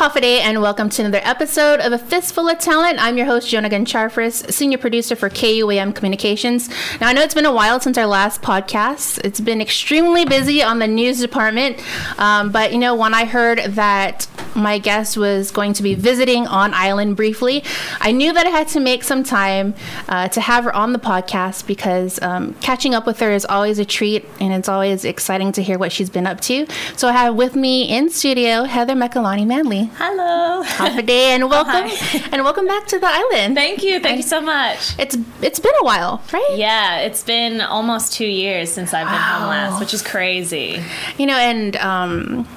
Hafaday, and welcome to another episode of A Fistful of Talent. I'm your host, Jonah Charfauros, senior producer for KUAM Communications. Now, I know it's been a while since our last podcast. It's been extremely busy on the news department, um, but you know, when I heard that my guest was going to be visiting on island briefly, I knew that I had to make some time uh, to have her on the podcast because um, catching up with her is always a treat, and it's always exciting to hear what she's been up to. So I have with me in studio Heather Makalani Manley. Hello. Happy day and welcome Hi. and welcome back to the island. Thank you. Thank you so much. It's it's been a while, right? Yeah, it's been almost two years since I've been home last, which is crazy. You know, and um,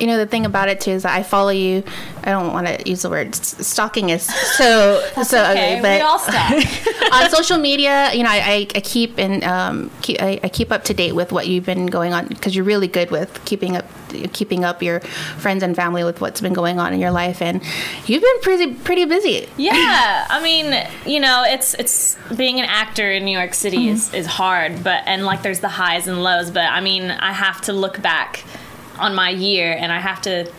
you know the thing about it too is that I follow you. I don't want to use the word stalking is so so okay, ugly, but we all stalk. on social media, you know, I, I, I keep and um, keep, I, I keep up to date with what you've been going on because you're really good with keeping up keeping up your friends and family with what's been going on in your life, and you've been pretty pretty busy. yeah, I mean, you know, it's it's being an actor in New York City Mm-hmm. is, is hard, but and like there's the highs and lows, but I mean, I have to look back on my year and I have to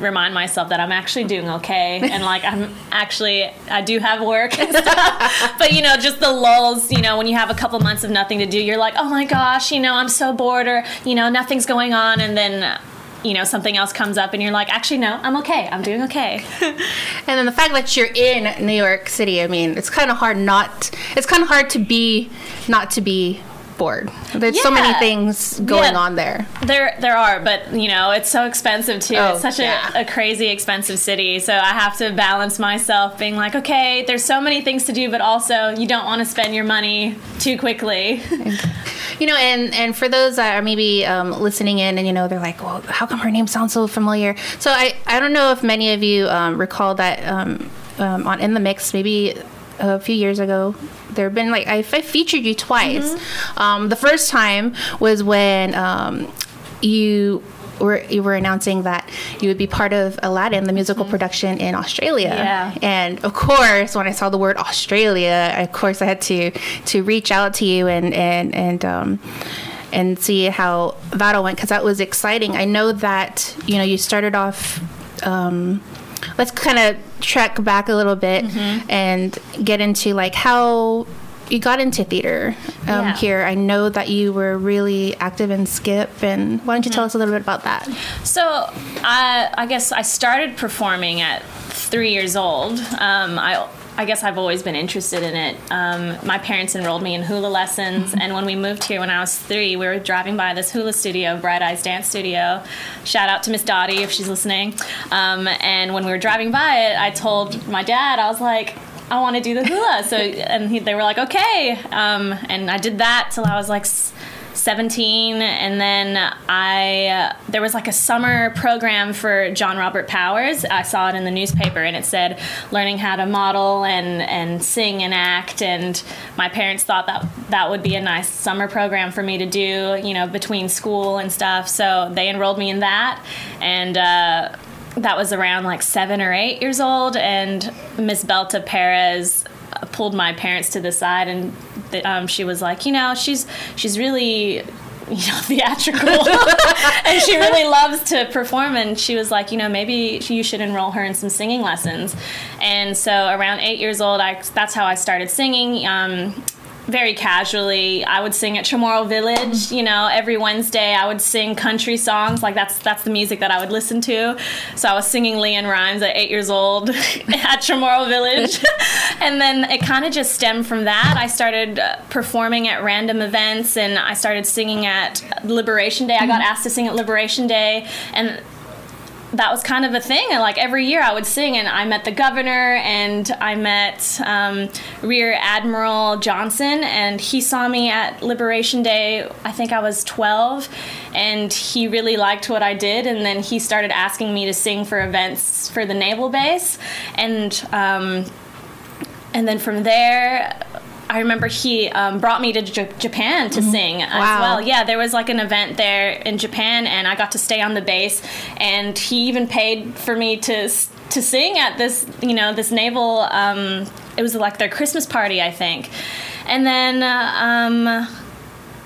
remind myself that I'm actually doing okay and like I'm actually I do have work but you know just the lulls you know when you have a couple months of nothing to do you're like oh my gosh you know I'm so bored or you know nothing's going on and then you know something else comes up and you're like actually no I'm okay I'm doing okay And then the fact that you're in New York City, I mean, it's kind of hard not. It's kind of hard to be not to be bored. There's so many things going Yeah. on there. There, there are, but you know, it's so expensive too. Oh, it's such yeah. a, a crazy expensive city. So I have to balance myself, being like, okay, there's so many things to do, but also you don't want to spend your money too quickly. You know, and and for those that are maybe um, listening in, and you know, they're like, "Well, how come her name sounds so familiar?" So I I don't know if many of you um, recall that um, um, on in the mix maybe a few years ago. There have been like I, I featured you twice. Um, the first time was when um, you were you were announcing that you would be part of Aladdin, the musical production in Australia. Yeah. And of course, when I saw the word Australia, of course I had to to reach out to you and and and um, and see how that all went because that was exciting. I know that you know you started off. Um, let's kind of trek back a little bit and get into like how you got into theater um, Yeah. here. I know that you were really active in Skip, and why don't you tell us a little bit about that? So I, I guess I started performing at three years old. Um, I, I guess I've always been interested in it. Um, my parents enrolled me in hula lessons, and when we moved here when I was three, we were driving by this hula studio, Bright Eyes Dance Studio. Shout out to Miss Dottie if she's listening. Um, and when we were driving by it, I told my dad, I was like, I want to do the hula. So, and he, they were like, okay. Um, and I did that till I was like. S- 17 and then i uh, there was like a summer program for john robert powers. I saw it in the newspaper and it said learning how to model and and sing and act and my parents thought that that would be a nice summer program for me to do you know between school and stuff. So they enrolled me in that and uh, that was around like seven or eight years old and miss belta perez pulled my parents to the side and um, she was like you know she's she's really you know theatrical. And she really loves to perform. And she was like you know maybe you should enroll her in some singing lessons. And so around eight years old I, that's how i started singing. Um, very casually. I would sing at Chamorro Village, you know, every Wednesday I would sing country songs. Like that's that's the music that I would listen to. So I was singing LeAnn Rimes at 8 years old at Chamorro Village. and then it kind of just stemmed from that. I started uh, performing at random events and I started singing at Liberation Day. I got asked to sing at Liberation Day and that was kind of a thing. And like every year I would sing, and I met the governor and I met um, Rear Admiral Johnson, and he saw me at Liberation Day. I think I was 12, and he really liked what I did. And then he started asking me to sing for events for the naval base. And, um, and then from there, I remember he um, brought me to J- Japan to sing as Wow. well. Yeah, there was like an event there in Japan, and I got to stay on the base. And he even paid for me to to sing at this, you know, this naval. Um, it was like their Christmas party, I think. And then, uh, um,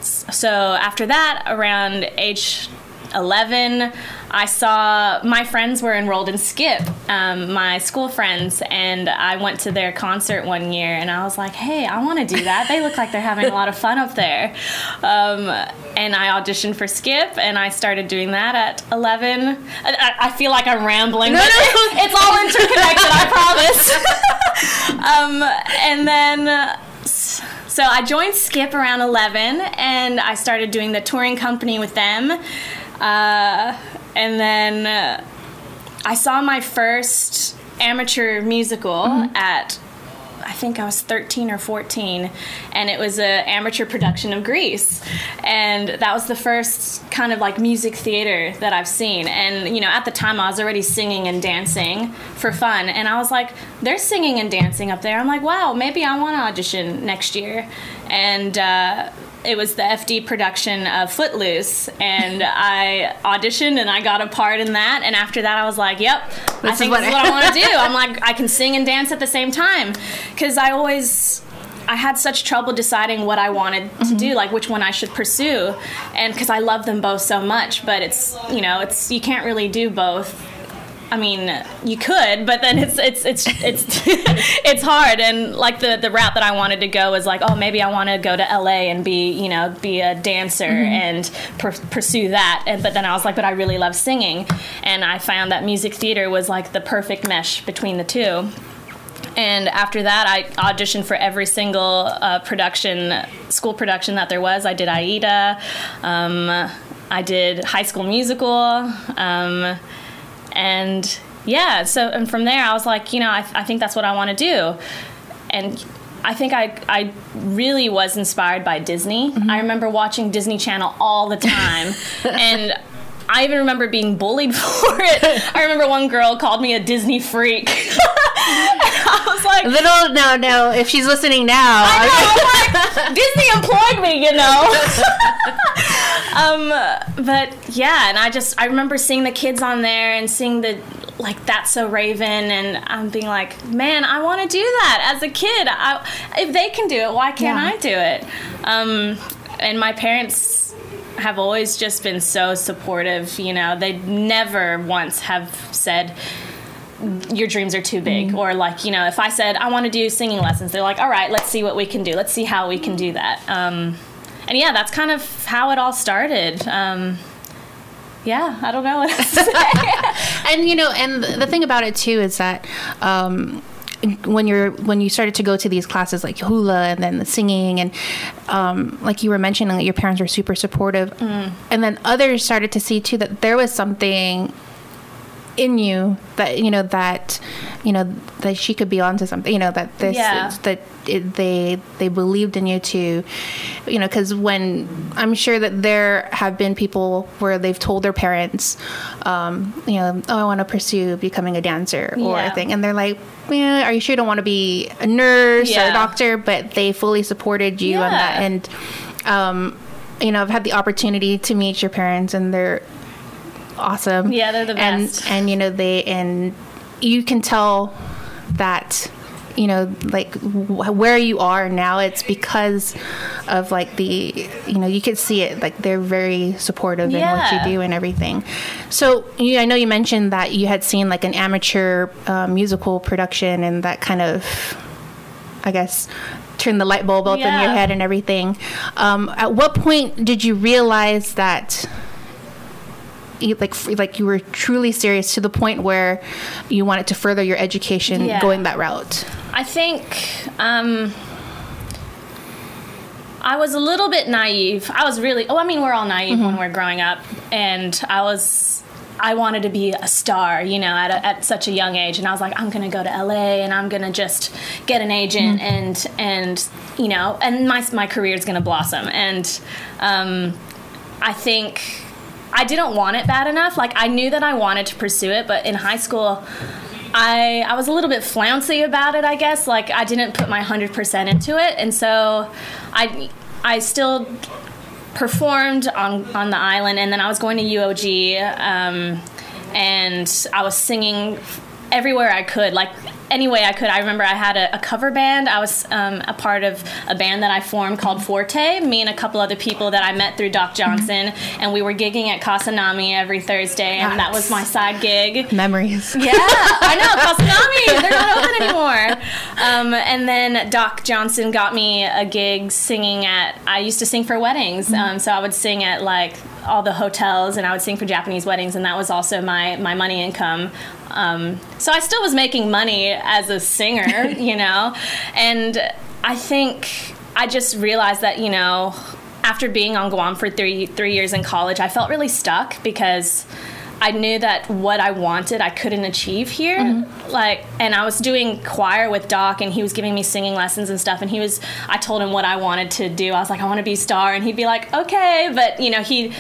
so after that, around age 11, I saw my friends were enrolled in Skip, um, my school friends, and I went to their concert one year, and I was like, "Hey, I want to do that. They look like they're having a lot of fun up there." Um, and I auditioned for Skip, and I started doing that at 11. I, I feel like I'm rambling, but it's all interconnected. I promise. um, and then. Uh, so I joined Skip around 11, and I started doing the touring company with them. Uh, and then uh, I saw my first amateur musical mm-hmm. at I think I was 13 or 14, and it was an amateur production of Grease. And that was the first kind of like music theater that I've seen. And, you know, at the time I was already singing and dancing for fun. And I was like, they're singing and dancing up there. I'm like, wow, maybe I want to audition next year. And, uh, it was the FD production of Footloose, and I auditioned and I got a part in that. And after that, I was like, "Yep, this I think this is what I want to do." I'm like, I can sing and dance at the same time because I always. I had such trouble deciding what I wanted to mm-hmm. do, like which one I should pursue, and because I love them both so much. But it's you know, it's you can't really do both I mean, you could, but then it's it's it's it's it's hard. And like the the route that I wanted to go was like, oh, maybe I want to go to LA and be you know be a dancer mm-hmm. and per- pursue that. And but then I was like, but I really love singing, and I found that music theater was like the perfect mesh between the two. And after that, I auditioned for every single uh, production, school production that there was. I did Aida, um, I did High School Musical. Um, and yeah, so and from there I was like, you know, I, I think that's what I want to do, and I think I I really was inspired by Disney. Mm-hmm. I remember watching Disney Channel all the time, and. I even remember being bullied for it. I remember one girl called me a Disney freak. I was like, little no, no. If she's listening now, I know. like, Disney employed me, you know. Um, but yeah, and I just I remember seeing the kids on there and seeing the like that's so Raven, and I'm being like, man, I want to do that as a kid. I, if they can do it, why can't yeah. I do it? Um, and my parents have always just been so supportive. You know, they never once have said your dreams are too big mm-hmm. or like you know if i said i want to do singing lessons they're like all right let's see what we can do let's see how we can do that um, and yeah, that's kind of how it all started. Um, yeah, I don't know what to say. and you know, and the thing about it too is that. Um, when you're when you started to go to these classes like hula and then the singing and um, like you were mentioning that your parents were super supportive mm. and then others started to see too that there was something in you that you know that you know that she could be onto something you know that this yeah. that it, they they believed in you too you know because when i'm sure that there have been people where they've told their parents um, you know oh i want to pursue becoming a dancer or yeah. a thing and they're like yeah, are you sure you don't want to be a nurse yeah. or a doctor but they fully supported you on that and um, you know i've had the opportunity to meet your parents and they're awesome. Yeah, they're the best. And and you know they and you can tell that you know like where you are now it's because of like the you know you can see it like they're very supportive yeah. in what you do and everything so you, i know you mentioned that you had seen like an amateur uh, musical production and that kind of i guess turned the light bulb up yeah. in your head and everything um, at what point did you realize that like like you were truly serious to the point where you wanted to further your education yeah. going that route? I think um, I was a little bit naive. I was really oh, I mean, we're all naive mm-hmm. when we're growing up, and I was. I wanted to be a star, you know, at, a, at such a young age, and I was like, I'm gonna go to LA, and I'm gonna just get an agent, mm-hmm. and and you know, and my my career is gonna blossom. And um, I think I didn't want it bad enough. Like I knew that I wanted to pursue it, but in high school, I I was a little bit flouncy about it. I guess like I didn't put my hundred percent into it, and so I I still performed on on the island, and then I was going to UOG, um, and I was singing everywhere I could. Like any way I could. I remember I had a, a cover band. I was um, a part of a band that I formed called Forte. Me and a couple other people that I met through Doc Johnson, mm-hmm. and we were gigging at Kasanami every Thursday, and that was my side gig. Memories. Yeah, I know Kasanami. They're not open anymore. Um, and then Doc Johnson got me a gig singing at. I used to sing for weddings, mm-hmm. um, so I would sing at like all the hotels, and I would sing for Japanese weddings, and that was also my my money income. Um, so I still was making money as a singer, you know, and I think I just realized that you know after being on Guam for three three years in college, I felt really stuck because. I knew that what I wanted I couldn't achieve here. Mm-hmm. Like, and I was doing choir with Doc, and he was giving me singing lessons and stuff. And he was, I told him what I wanted to do. I was like, I want to be a star, and he'd be like, okay, but you know, he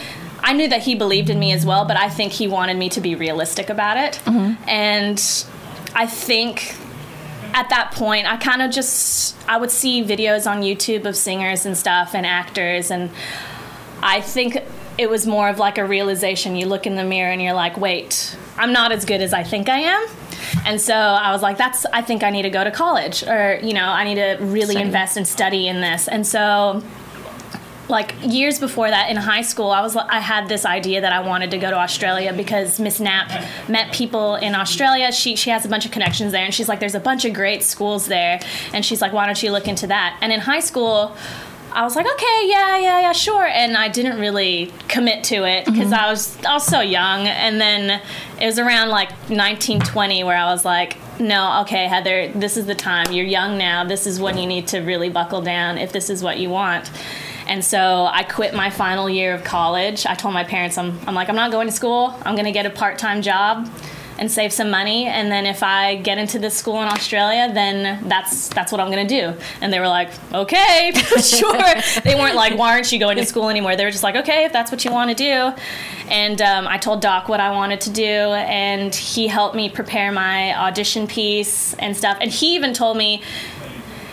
I knew that he believed in me as well, but I think he wanted me to be realistic about it. Mm-hmm. And I think at that point, I kind of just I would see videos on YouTube of singers and stuff and actors, and I think it was more of like a realization. You look in the mirror and you're like, wait, I'm not as good as I think I am. And so I was like, that's, I think I need to go to college or, you know, I need to really Same. invest and study in this. And so like years before that in high school i was i had this idea that i wanted to go to australia because miss knapp met people in australia she, she has a bunch of connections there and she's like there's a bunch of great schools there and she's like why don't you look into that and in high school I was like, okay, yeah, yeah, yeah, sure, and I didn't really commit to it because mm-hmm. I was I was so young. And then it was around like 1920 where I was like, no, okay, Heather, this is the time. You're young now. This is when you need to really buckle down if this is what you want. And so I quit my final year of college. I told my parents, I'm, I'm like, I'm not going to school. I'm going to get a part time job and save some money. And then if I get into this school in Australia then that's that's what I'm gonna do. And they were like okay sure. They weren't like why aren't you going to school anymore? They were just like okay if that's what you want to do. And um, I told Doc what I wanted to do and he helped me prepare my audition piece and stuff. And he even told me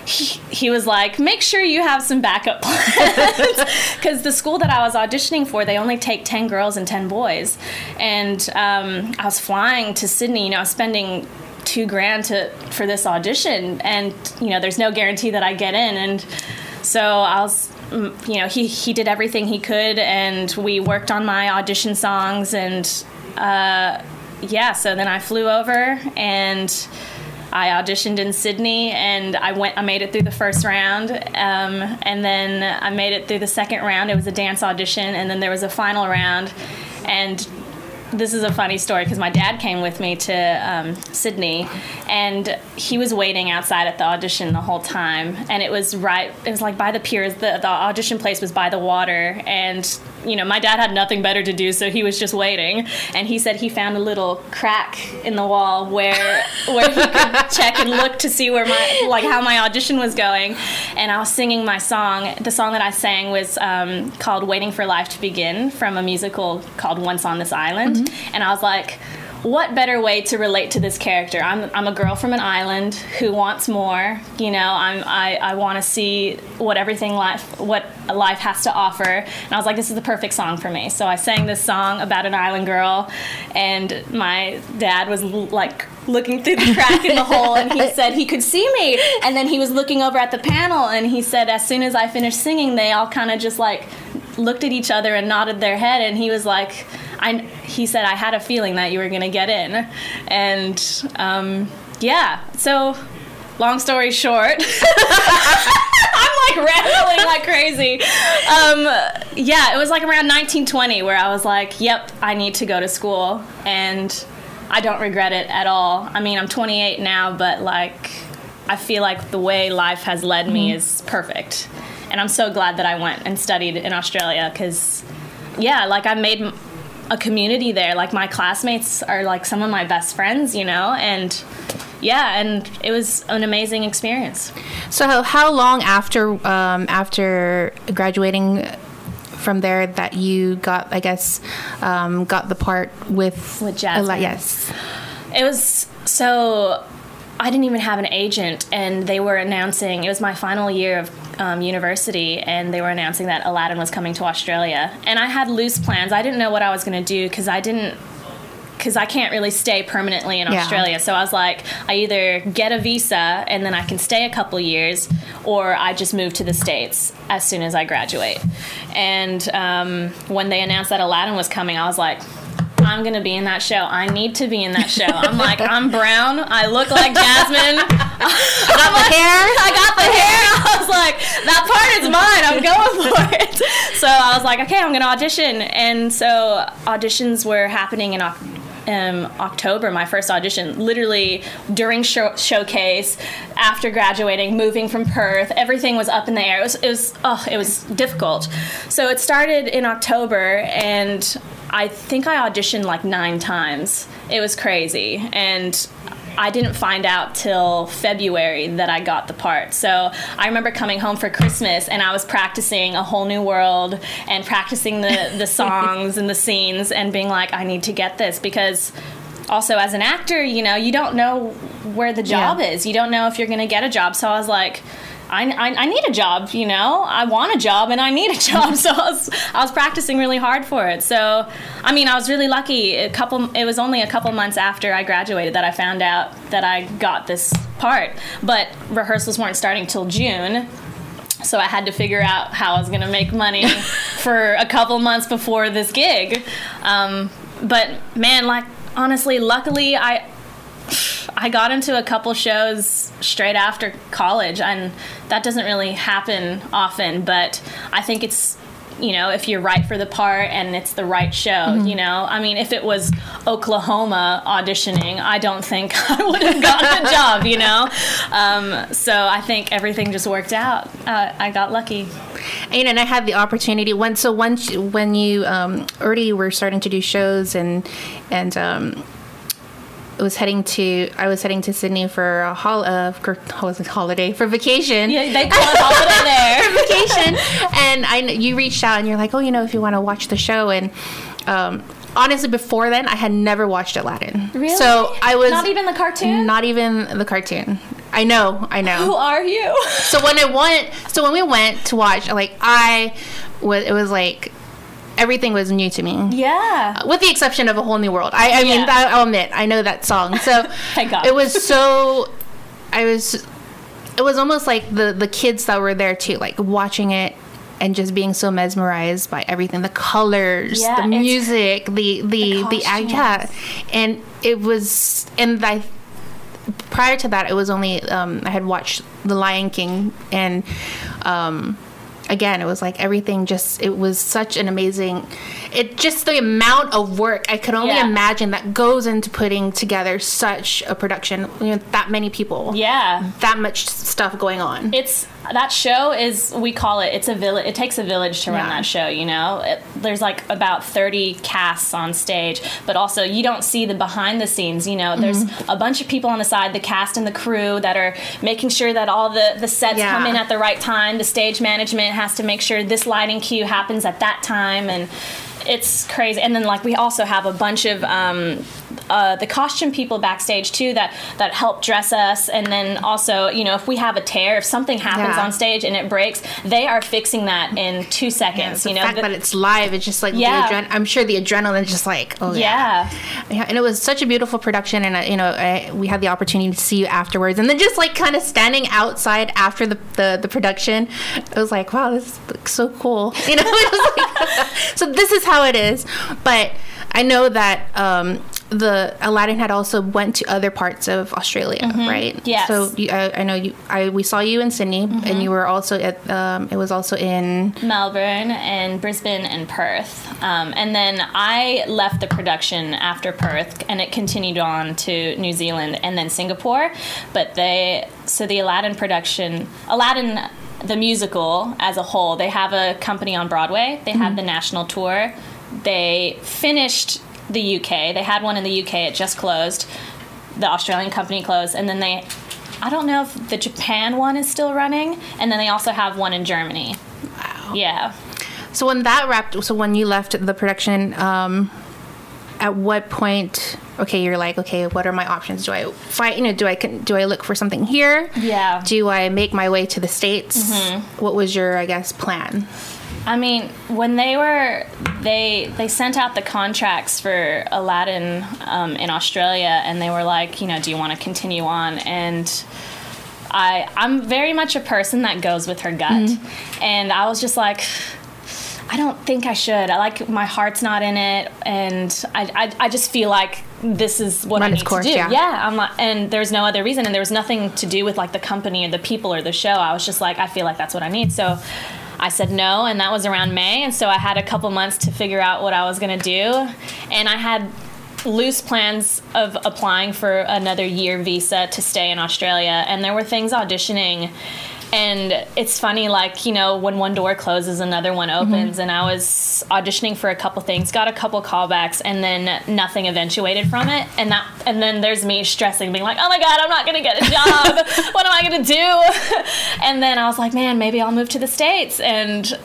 he, he was like, make sure you have some backup plans. Because the school that I was auditioning for, they only take 10 girls and 10 boys. And um, I was flying to Sydney, you know, I was spending two grand to for this audition and you know there's no guarantee that i get in and so i was mm, you know he he did everything he could and we worked on my audition songs and uh, yeah so then i flew over and I auditioned in Sydney and I went. I made it through the first round, um, and then I made it through the second round. It was a dance audition, and then there was a final round, and this is a funny story because my dad came with me to um, Sydney, and he was waiting outside at the audition the whole time. And it was right, it was like by the piers. The, the audition place was by the water, and you know my dad had nothing better to do, so he was just waiting. And he said he found a little crack in the wall where where he could check and look to see where my like how my audition was going. And I was singing my song. The song that I sang was um, called "Waiting for Life to Begin" from a musical called "Once on This Island." Mm-hmm. And I was like, what better way to relate to this character? I'm, I'm a girl from an island who wants more. You know, I'm, I, I want to see what everything life, what life has to offer. And I was like, this is the perfect song for me. So I sang this song about an island girl, and my dad was like looking through the crack in the hole, and he said he could see me. And then he was looking over at the panel, and he said, as soon as I finished singing, they all kind of just like looked at each other and nodded their head, and he was like, I, he said, I had a feeling that you were going to get in. And um, yeah, so long story short, I'm like rambling like crazy. Um, yeah, it was like around 1920 where I was like, yep, I need to go to school. And I don't regret it at all. I mean, I'm 28 now, but like, I feel like the way life has led me mm-hmm. is perfect. And I'm so glad that I went and studied in Australia because, yeah, like I made a community there. Like my classmates are like some of my best friends, you know, and yeah, and it was an amazing experience. So how long after um, after graduating from there that you got, I guess, um, got the part with with Jasmine? yes, it was so. I didn't even have an agent, and they were announcing it was my final year of um, university and they were announcing that Aladdin was coming to Australia. And I had loose plans. I didn't know what I was going to do because I didn't because I can't really stay permanently in Yeah. Australia. So I was like, I either get a visa and then I can stay a couple years, or I just move to the States as soon as I graduate. And um, when they announced that Aladdin was coming, I was like, I'm gonna be in that show. I need to be in that show. I'm like, I'm brown. I look like Jasmine. I got the hair. I got the hair. I was like, that part is mine. I'm going for it. So I was like, okay, I'm to audition. And so auditions were happening in um, October, my first audition, literally during show- showcase, after graduating, moving from Perth, everything was up in the air. It was, it was, oh, it was difficult. So it started in October, and I think I auditioned like nine times. It was crazy, and I didn't find out till February that I got the part. So I remember coming home for Christmas and I was practicing a whole new world and practicing the, the songs and the scenes and being like, I need to get this because also as an actor, you know, you don't know where the job Yeah. is. You don't know if you're going to get a job. So I was like, I, I, I need a job, you know. I want a job and I need a job, so I was I was practicing really hard for it. So, I mean, I was really lucky. A couple, it was only a couple months after I graduated that I found out that I got this part. But rehearsals weren't starting till June, so I had to figure out how I was going to make money for a couple months before this gig. Um, but man, like honestly, luckily I I got into a couple shows straight after college, and that doesn't really happen often. But I think it's you know if you're right for the part and it's the right show. You know, I mean, if it was Oklahoma auditioning, I don't think I would have gotten the job. You know, um, so I think everything just worked out. Uh, I got lucky. and, and I had the opportunity when so once when you um, already were starting to do shows and and um, was heading to I was heading to Sydney for a hol- uh, for, was it, holiday for vacation. Yeah, they call it holiday there. for vacation, and I you reached out and you're like, oh, you know, if you want to watch the show, and um, honestly, before then, I had never watched Aladdin. Really? So I was Not even the cartoon. not even the cartoon. I know, I know. Who are you? so when I went, so when we went to watch, like I was, it was like everything was new to me. Yeah. With the exception of a whole new world, I, I mean, Yeah. that, I'll admit, I know that song. So Thank God. it was so, I was, it was almost like the the kids that were there too, like watching it and just being so mesmerized by everything, the colors, Yeah, the music, the the the, act, yeah and it was, and I prior to that, it was only um, I had watched The Lion King, and um, again, it was like everything just it was such an amazing. It just the amount of work I could only Yeah. imagine that goes into putting together such a production. You know, that many people, Yeah. that much stuff going on. It's that show is we call it it's a village it takes a village to run Yeah. that show you know it, there's like about 30 casts on stage but also you don't see the behind the scenes you know there's Mm-hmm. a bunch of people on the side the cast and the crew that are making sure that all the the sets Yeah. come in at the right time the stage management has to make sure this lighting cue happens at that time and it's crazy and then like we also have a bunch of um, uh, the costume people backstage too that that help dress us and then also you know if we have a tear if something happens Yeah. on stage and it breaks they are fixing that in two Yeah, seconds the you know fact the- that it's live, it's just like Yeah. the adren- I'm sure the adrenaline is just like oh yeah. yeah yeah, and it was such a beautiful production, and uh, you know I, we had the opportunity to see you afterwards, and then just like kind of standing outside after the, the the production, it was like wow, this looks so cool, you know. Like, so this is how it is, but I know that um, the Aladdin had also went to other parts of Australia, right? Mm-hmm. Yes. So you, I, I know you. I we saw you in Sydney, Mm-hmm. and you were also at. Um, it was also in. Melbourne and Brisbane and Perth. Um, and then I left the production after Perth and it continued on to New Zealand and then Singapore. But they, so the Aladdin production, Aladdin, the musical as a whole, they have a company on Broadway, they have the national tour. They finished the UK, they had one in the UK, it just closed. The Australian company closed. And then they, I don't know if the Japan one is still running. And then they also have one in Germany. Wow. Yeah. So when that wrapped, so when you left the production, um, at what point? Okay, you're like, okay, what are my options? Do I fight? You know, do I do I look for something here? Yeah. Do I make my way to the states? What was your, I guess, plan? I mean, when they were they they sent out the contracts for Aladdin um, in Australia, and they were like, you know, do you want to continue on? And I I'm very much a person that goes with her gut, Mm-hmm. and I was just like. I don't think I should. I like my heart's not in it, and I, I, I just feel like this is what Run I need course, to do. yeah. Yeah, I'm like, and there's no other reason, and there was nothing to do with like the company or the people or the show. I was just like, I feel like that's what I need. So I said no, and that was around May, and so I had a couple months to figure out what I was gonna do, and I had loose plans of applying for another year visa to stay in Australia, and there were things auditioning. And it's funny, like, you know, when one door closes, another one mm-hmm. opens. And I was auditioning for a couple things, got a couple callbacks, and then nothing eventuated from it. And that, and then there's me stressing, being like, oh my God, I'm not gonna get a job. what am I gonna do? and then I was like, man, maybe I'll move to the States. And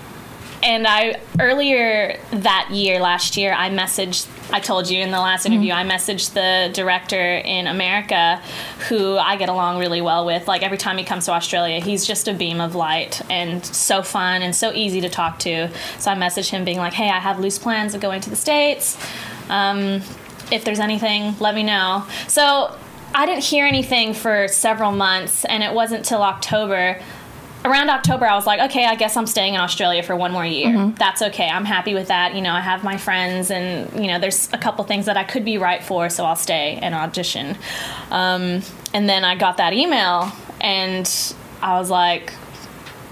and I earlier that year, last year, I messaged. I told you in the last interview, I messaged the director in America, who I get along really well with. Like every time he comes to Australia, he's just a beam of light and so fun and so easy to talk to. So I messaged him, being like, "Hey, I have loose plans of going to the states. Um, if there's anything, let me know." So I didn't hear anything for several months, and it wasn't till October around October, I was like, okay, I guess I'm staying in Australia for one more year. That's okay. I'm happy with that. You know, I have my friends, and you know, there's a couple things that I could be right for, so I'll stay and audition. Um, and then I got that email, and I was like,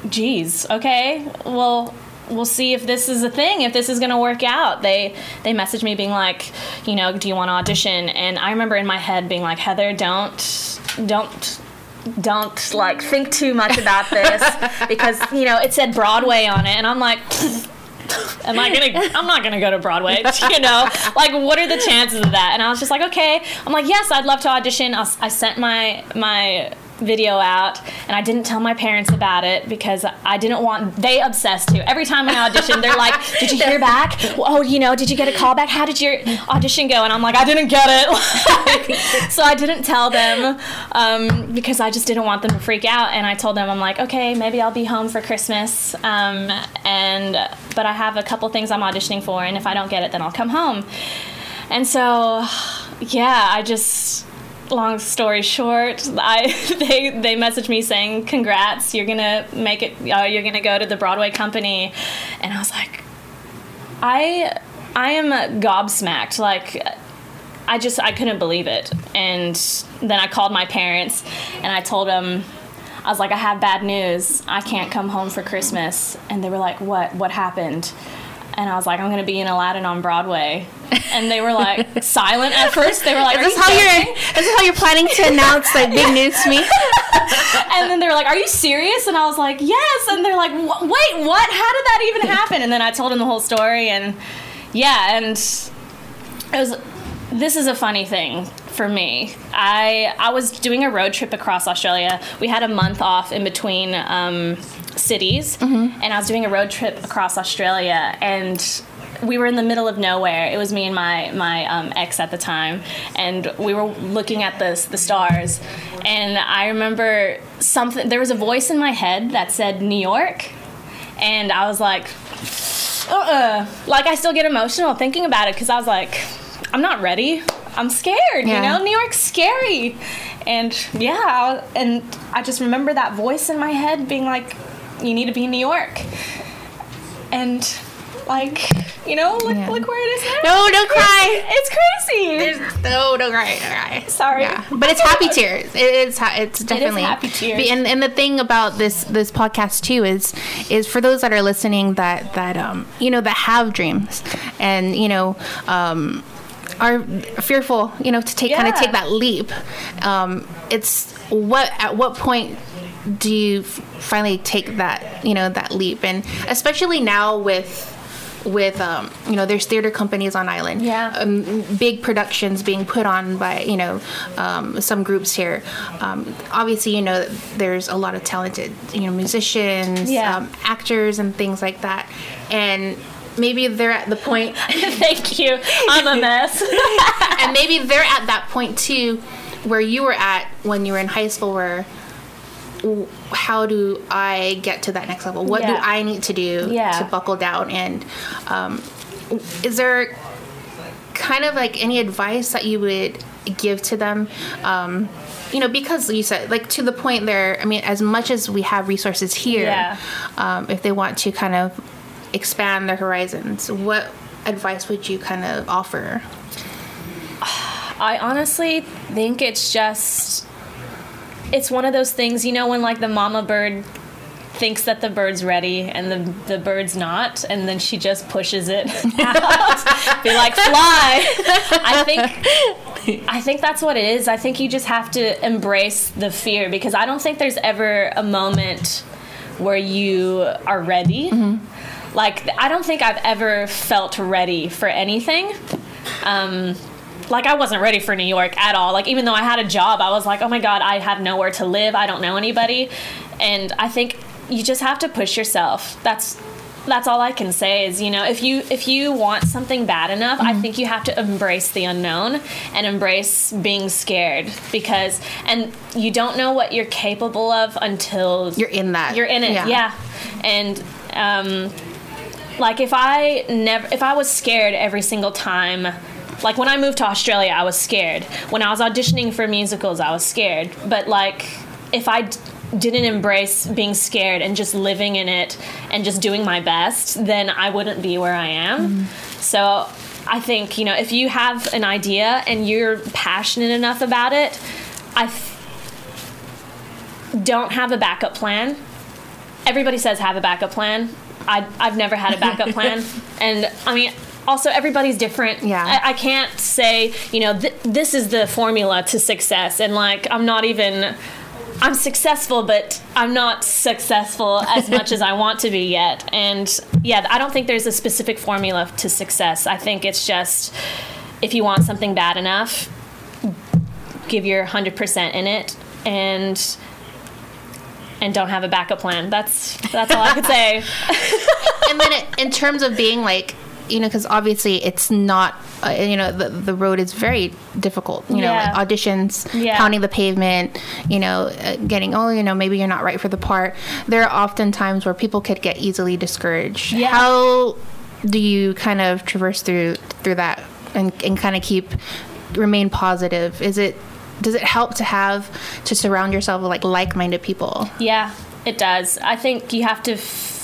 geez, okay, well. We'll see if this is a thing, if this is going to work out. They they messaged me being like, you know, do you want to audition? And I remember in my head being like, Heather, don't don't don't like think too much about this because you know it said Broadway on it, and I'm like. Am I gonna? I'm not gonna go to Broadway. You know, like what are the chances of that? And I was just like, okay. I'm like, yes, I'd love to audition. I, I sent my my video out, and I didn't tell my parents about it because I didn't want. They obsessed too. Every time I audition, they're like, "Did you hear back? Oh, you know, did you get a call back? How did your audition go?" And I'm like, "I didn't get it." so I didn't tell them um, because I just didn't want them to freak out. And I told them, "I'm like, okay, maybe I'll be home for Christmas, um, and but I have a couple things I'm auditioning for, and if I don't get it, then I'll come home." And so, yeah, I just long story short, I they they messaged me saying, "Congrats, you're gonna make it. Uh, you're gonna go to the Broadway company," and I was like, I I am gobsmacked. Like. I just I couldn't believe it, and then I called my parents, and I told them, I was like, I have bad news. I can't come home for Christmas, and they were like, What? What happened? And I was like, I'm gonna be in Aladdin on Broadway, and they were like silent at first. They were like, Is "Are this how joking?" you're? Is this how you're planning to announce like big news to me? and then they were like, "Are you serious?" And I was like, "Yes." And they're like, "Wait, what? How did that even happen?" And then I told them the whole story, and yeah, and it was. This is a funny thing for me. I I was doing a road trip across Australia. We had a month off in between um, cities, and I was doing a road trip across Australia, and we were in the middle of nowhere. It was me and my my um, ex at the time, and we were looking at the the stars. And I remember something. There was a voice in my head that said New York, and I was like, uh-uh. Like I still get emotional thinking about it because I was like, I'm not ready. I'm scared. Yeah. You know, New York's scary. And yeah, and I just remember that voice in my head being like, you need to be in New York. And like, you know, look, Yeah. look where it is now. No, don't cry. It's crazy. No, don't cry, don't cry. Sorry. Yeah, but it's happy tears. It is. It's definitely happy tears. And and the thing about this this podcast too is is for those that are listening that that um you know that have dreams and you know um are fearful you know to take kind of take that leap. Um, it's what at what point do you finally take that you know that leap and especially now with with um, you know there's theater companies on island Yeah. um, big productions being put on by you know um, some groups here um, obviously you know there's a lot of talented you know musicians Yeah. um, actors and things like that and maybe they're at the point Thank you. I'm a mess. and maybe they're at that point too where you were at when you were in high school where how do I get to that next level? What do I need to do Yeah. to buckle down? And um, is there kind of like any advice that you would give to them? Um, you know, because you said like to the point there. I mean, as much as we have resources here, Yeah. um, if they want to kind of expand their horizons, what advice would you kind of offer? I honestly think it's just it's one of those things, you know, when like the mama bird thinks that the bird's ready and the the bird's not, and then she just pushes it out. Be like, fly. I think I think that's what it is. I think you just have to embrace the fear because I don't think there's ever a moment where you are ready. Like I don't think I've ever felt ready for anything. Um, like I wasn't ready for New York at all. Like even though I had a job, I was like, "Oh my god, I have nowhere to live. I don't know anybody." And I think you just have to push yourself. That's that's all I can say is, you know, if you if you want something bad enough, I think you have to embrace the unknown and embrace being scared because and you don't know what you're capable of until You're in that. you're in it, yeah. And um, like if I never, if I was scared every single time, like when I moved to Australia, I was scared. When I was auditioning for musicals, I was scared. But like if I d- didn't embrace being scared and just living in it and just doing my best, then I wouldn't be where I am. Mm-hmm. So I think you know if you have an idea and you're passionate enough about it, I. F- don't have a backup plan everybody says have a backup plan. I, I've never had a backup plan. And I mean, also everybody's different. Yeah. I, I can't say, you know, th- this is the formula to success. And like, I'm not even, I'm successful, but I'm not successful as much as I want to be yet. And yeah, I don't think there's a specific formula to success. I think it's just if you want something bad enough, give your 100% in it. And and don't have a backup plan. That's that's all I could say. and then it, in terms of being like you know because obviously it's not uh, you know the, the road is very difficult you know Yeah. like auditions Yeah. pounding the pavement you know uh, getting oh you know maybe you're not right for the part there are often times where people could get easily discouraged Yeah. how do you kind of traverse through through that and, and kind of keep remain positive is it does it help to have to surround yourself with like like-minded people Yeah, it does. I think you have to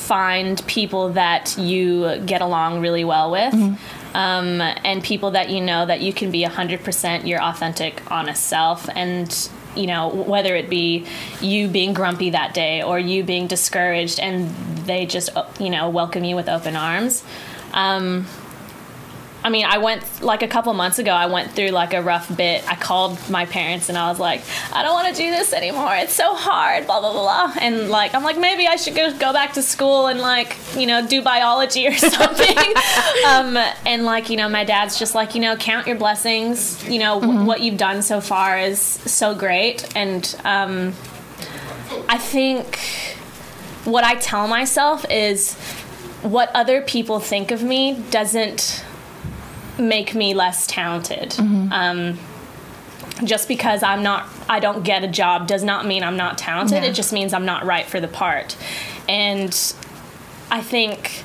find people that you get along really well with. Um, and people that you know that you can be 100% your authentic, honest self. And, you know, whether it be you being grumpy that day or you being discouraged and they just, uh, you know, welcome you with open arms. Um, I mean, I went like a couple months ago. I went through like a rough bit. I called my parents and I was like, I don't want to do this anymore. It's so hard. Blah blah blah. blah. And like, I'm like, maybe I should go go back to school and like, you know, do biology or something. um, and like, you know, my dad's just like, you know, count your blessings. You know, wh- what you've done so far is so great. And um, I think what I tell myself is what other people think of me doesn't make me less talented. Um, just because I'm not, I don't get a job does not mean I'm not talented. Yeah. It just means I'm not right for the part. And I think,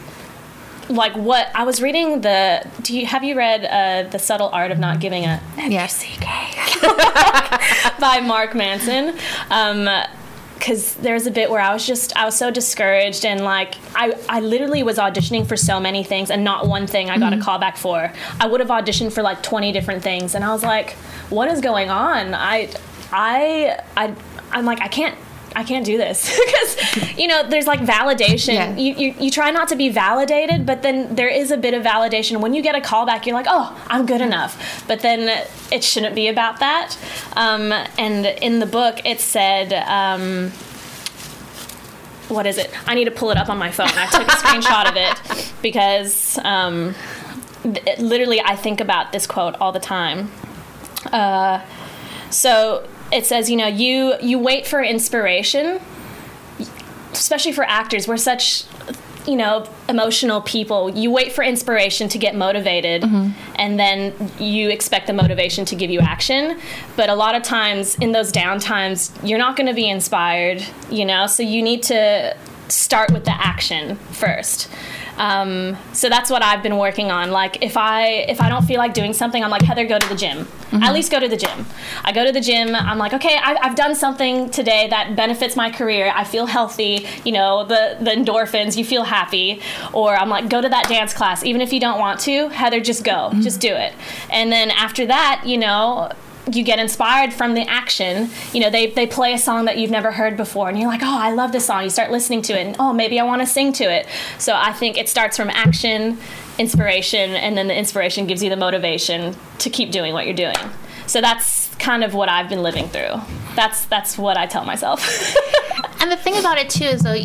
like, what I was reading the. Do you have you read uh, the subtle art of not giving a yes by Mark Manson. Um, because there was a bit where I was just I was so discouraged and like I I literally was auditioning for so many things and not one thing I got a mm-hmm. call back for. I would have auditioned for like 20 different things and I was like, what is going on? I I I I'm like I can't I can't do this because you know there's like validation. Yeah. You, you you try not to be validated, but then there is a bit of validation when you get a call back. You're like, oh, I'm good enough. But then it shouldn't be about that. Um, and in the book, it said. Um, what is it? I need to pull it up on my phone. I took a screenshot of it because um, th- literally I think about this quote all the time. Uh, so it says, you know, you you wait for inspiration, especially for actors. We're such, you know, emotional people, you wait for inspiration to get motivated, mm-hmm. and then you expect the motivation to give you action. But a lot of times in those down times, you're not going to be inspired, you know? So you need to start with the action first. Um, so that's what I've been working on. Like if I if I don't feel like doing something, I'm like Heather, go to the gym. At least go to the gym. I go to the gym. I'm like, okay, I, I've done something today that benefits my career. I feel healthy. You know, the the endorphins. You feel happy. Or I'm like, go to that dance class, even if you don't want to. Heather, just go. Just do it. And then after that, you know, you get inspired from the action. You know, they, they play a song that you've never heard before, and you're like, oh, I love this song. You start listening to it, and oh, maybe I want to sing to it. So I think it starts from action, inspiration, and then the inspiration gives you the motivation to keep doing what you're doing. So that's kind of what I've been living through. That's that's what I tell myself. And the thing about it too is though,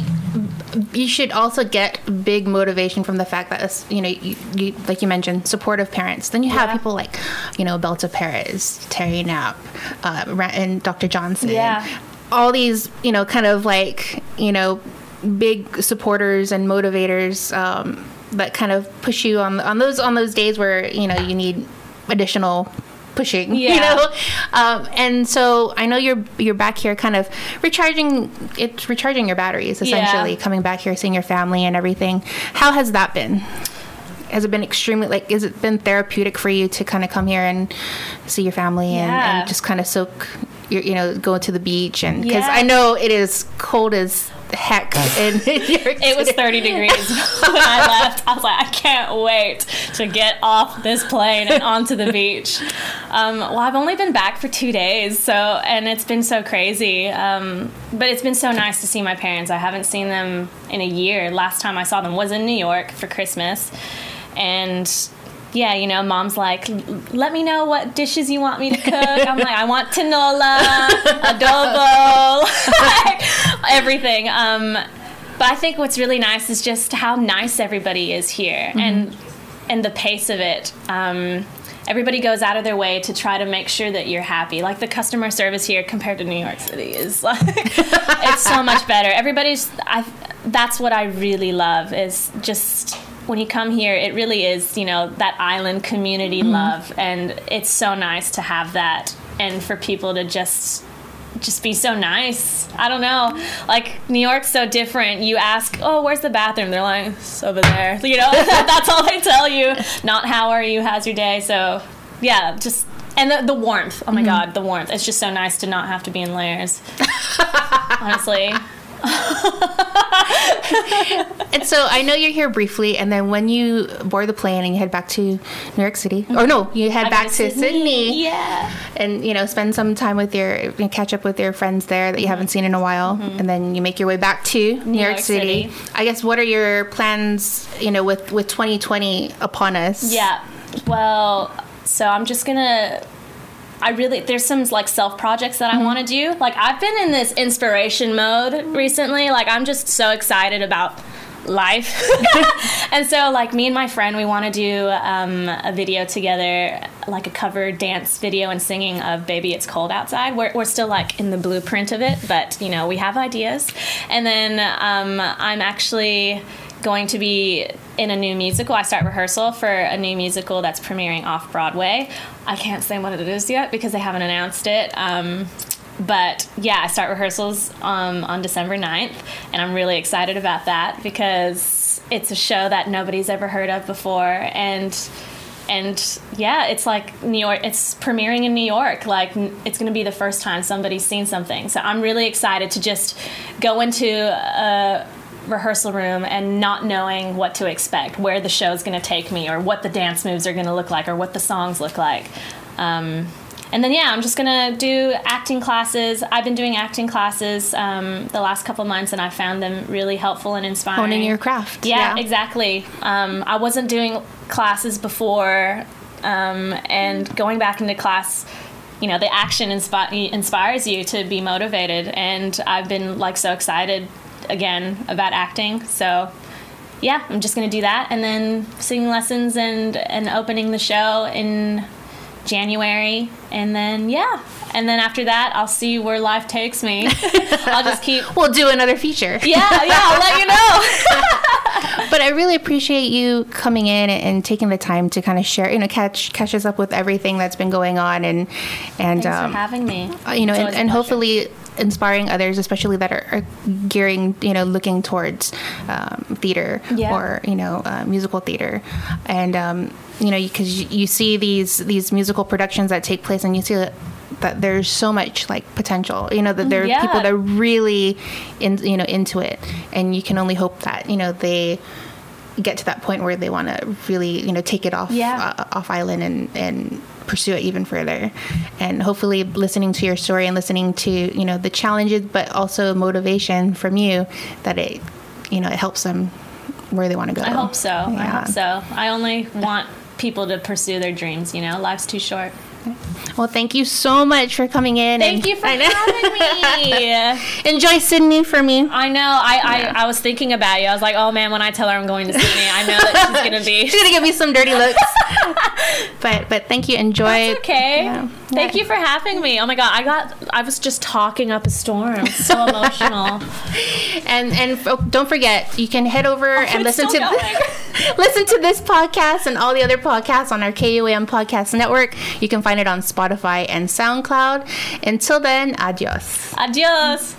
you should also get big motivation from the fact that you know, you, you like you mentioned, supportive parents. Then you have Yeah. people like, you know, Belta Perez, Terry Knapp, uh, and Dr. Johnson. Yeah. All these, you know, kind of like, you know, big supporters and motivators um, that kind of push you on on those on those days where you know you need additional pushing you know um, and so i know you're you're back here kind of recharging it's recharging your batteries essentially Yeah. coming back here seeing your family and everything how has that been has it been extremely like has it been therapeutic for you to kind of come here and see your family and, Yeah. and just kind of soak your, you know go to the beach and because Yeah. i know it is cold as heck in New York It was 30 degrees when I left. I was like, I can't wait to get off this plane and onto the beach. Um, well, I've only been back for two days, so and it's been so crazy. Um, but it's been so nice to see my parents. I haven't seen them in a year. Last time I saw them was in New York for Christmas, and yeah, you know, mom's like, let me know what dishes you want me to cook. I'm like, I want tinola, adobo, like, everything. Um, but I think what's really nice is just how nice everybody is here and and the pace of it. Um, everybody goes out of their way to try to make sure that you're happy. Like the customer service here compared to New York City is like it's so much better. Everybody's I that's what I really love is just when you come here it really is, you know, that island community love and it's so nice to have that and for people to just just be so nice. I don't know. Like New York's so different. You ask, "Oh, where's the bathroom?" They're like, "It's over there." You know, that's all they tell you. Not how are you? How's your day? So, yeah, just and the, the warmth. Oh my mm-hmm. god, the warmth. It's just so nice to not have to be in layers. Honestly. And so I know you're here briefly, and then when you board the plane and you head back to New York City, or no, you head I back to Sydney, Yeah. and you know spend some time with your, you know, catch up with your friends there that you haven't seen in a while, mm-hmm. and then you make your way back to New, York, York City. City. I guess what are your plans? You know, with with 2020 upon us. Yeah. Well, so I'm just gonna. I really there's some like self projects that I want to do. Like I've been in this inspiration mode recently. Like I'm just so excited about life, and so like me and my friend, we want to do um, a video together, like a cover dance video and singing of "Baby It's Cold Outside." We're we're still like in the blueprint of it, but you know we have ideas. And then um, I'm actually going to be in a new musical. I start rehearsal for a new musical that's premiering off Broadway. I can't say what it is yet because they haven't announced it. Um, but yeah, I start rehearsals um, on December 9th, and I'm really excited about that because it's a show that nobody's ever heard of before. And and yeah, it's like New York. It's premiering in New York. Like it's going to be the first time somebody's seen something. So I'm really excited to just go into a rehearsal room and not knowing what to expect, where the show's going to take me, or what the dance moves are going to look like, or what the songs look like. Um, and then yeah, I'm just gonna do acting classes. I've been doing acting classes um, the last couple months, and I found them really helpful and inspiring. Honing your craft. Yeah, exactly. Um, I wasn't doing classes before, um, and going back into class, you know, the action inspi- inspires you to be motivated, and I've been like so excited again about acting. So, yeah, I'm just gonna do that, and then singing lessons and and opening the show in January, and then yeah, and then after that, I'll see where life takes me. I'll just keep We'll do another feature. yeah, yeah, I'll let you know. but I really appreciate you coming in and taking the time to kind of share, you know, catch catch us up with everything that's been going on, and and Thanks um, for having me. you know, It's and, and hopefully inspiring others, especially that are, are gearing, you know, looking towards um, theater Yeah. or you know, uh, musical theater, and um, you know, because you, you see these these musical productions that take place, and you see that, that there's so much like potential. You know, that there are Yeah. people that are really in, you know, into it, and you can only hope that you know they get to that point where they want to really you know take it off Yeah. uh, off island and and pursue it even further and hopefully listening to your story and listening to you know the challenges but also motivation from you that it you know it helps them where they want to go I hope so. I Yeah. hope so. I only want people to pursue their dreams. You know, life's too short. Well thank you so much for coming in Thank you for having me. enjoy sydney for me I know. I, I, I was thinking about you. I was like, oh man, when I tell her I'm going to Sydney, I know that she's gonna be. she's gonna give me some dirty looks but but thank you enjoy It's okay. Yeah. Thank you for having me. Oh my god, I got. I was just talking up a storm. So emotional. and and f- don't forget you can head over oh, and Oh, it's listen to listen to this podcast and all the other podcasts on our KUAM podcast network. You can find it on Spotify and SoundCloud. Until then, adios. Adios.